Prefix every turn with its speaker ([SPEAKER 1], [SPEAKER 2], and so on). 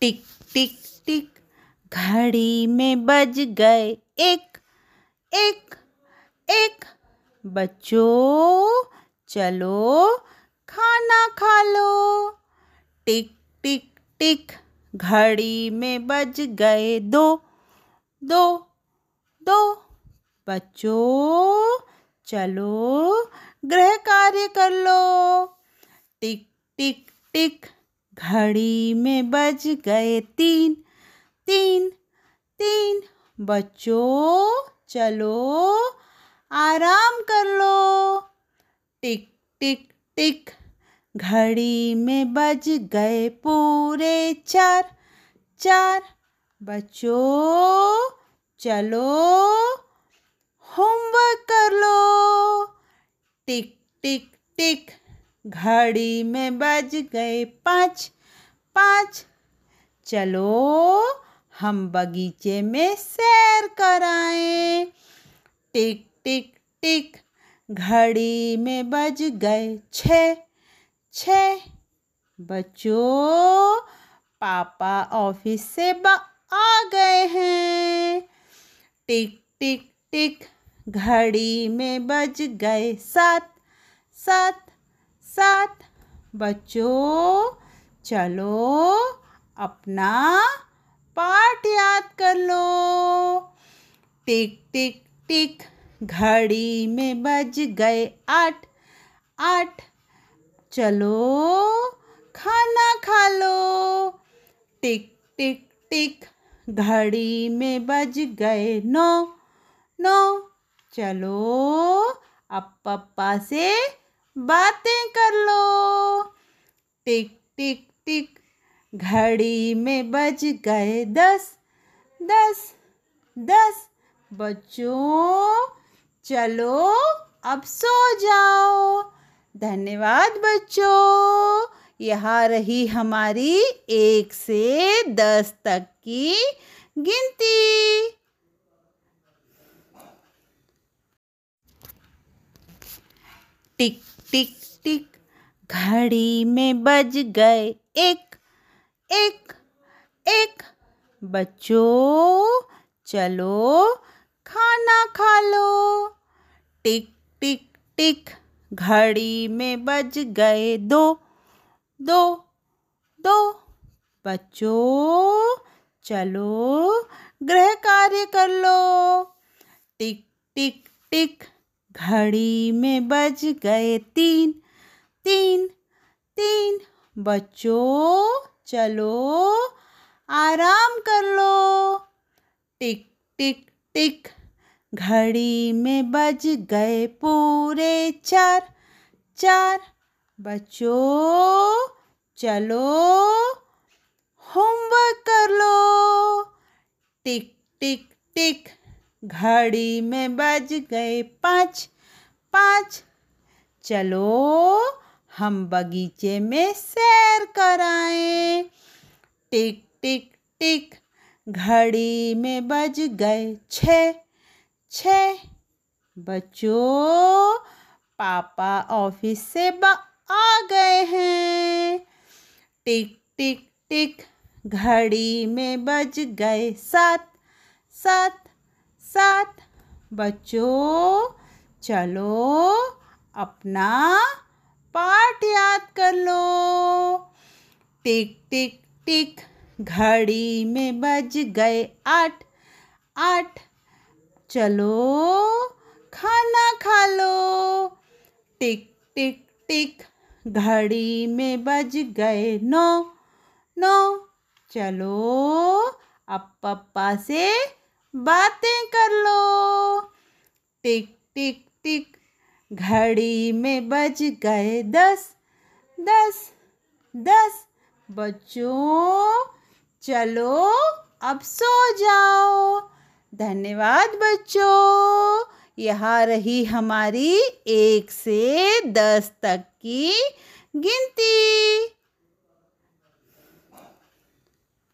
[SPEAKER 1] टिक टिक टिक। घड़ी में बज गए एक एक एक। बच्चों, चलो खाना खा लो। टिक टिक टिक। घड़ी में बज गए दो दो दो। बच्चों, चलो गृह कार्य कर लो। टिक टिक टिक। घड़ी में बज गए तीन। तीन तीन, बच्चों, चलो, आराम कर लो। टिक टिक टिक, घड़ी में बज गए पूरे चार। चार, बच्चों, चलो, होमवर्क कर लो। टिक टिक टिक, घड़ी में बज गए पाँच। पाँच। चलो, हम बगीचे में सैर कराएँ। टिक टिक टिक, घड़ी में बज गए छ। छ। बच्चों, पापा ऑफ़िस से आ गए हैं। टिक टिक टिक, घड़ी में बज गए सात। सात सात। बच्चों चलो अपना पाठ याद कर लो। टिक टिक टिक, घड़ी में बज गए आठ आठ। चलो खाना खा लो। टिक टिक टिक, घड़ी में बज गए नौ नौ। चलो अब पप्पा से बातें कर लो। टिक टिक टिक घड़ी में बज गए दस दस दस। बच्चों, चलो अब सो जाओ। धन्यवाद बच्चों। यहाँ रही हमारी एक से दस तक की गिनती। टिक टिक टिक। घड़ी में बज गए एक एक एक। बच्चों, चलो खाना खा लो। टिक टिक टिक। घड़ी में बज गए दो दो दो। बच्चों, चलो गृह कार्य कर लो। टिक टिक टिक। घड़ी में बज गए तीन तीन तीन, बच्चों, चलो, आराम कर लो। टिक टिक टिक, घड़ी में बज गए पूरे चार चार, बच्चों, चलो होमवर्क कर लो। टिक टिक टिक, घड़ी में बज गए पाँच पाँच, चलो हम बगीचे में सैर कराएँ। टिक टिक टिक, घड़ी में बज गए छ छ बच्चों, पापा ऑफ़िस से आ गए हैं। टिक टिक टिक, घड़ी में बज गए सात सात सात। बच्चों, चलो अपना पाठ याद कर लो। टिक टिक टिक, घड़ी में बज गए आठ। आठ, चलो, खाना खा लो। टिक टिक टिक, घड़ी में बज गए नौ। नौ, चलो अब पप्पा से बातें कर लो। टिक टिक टिक घड़ी में बज गए दस दस दस। बच्चों, चलो अब सो जाओ। धन्यवाद बच्चों, यहाँ रही हमारी एक से दस तक की गिनती।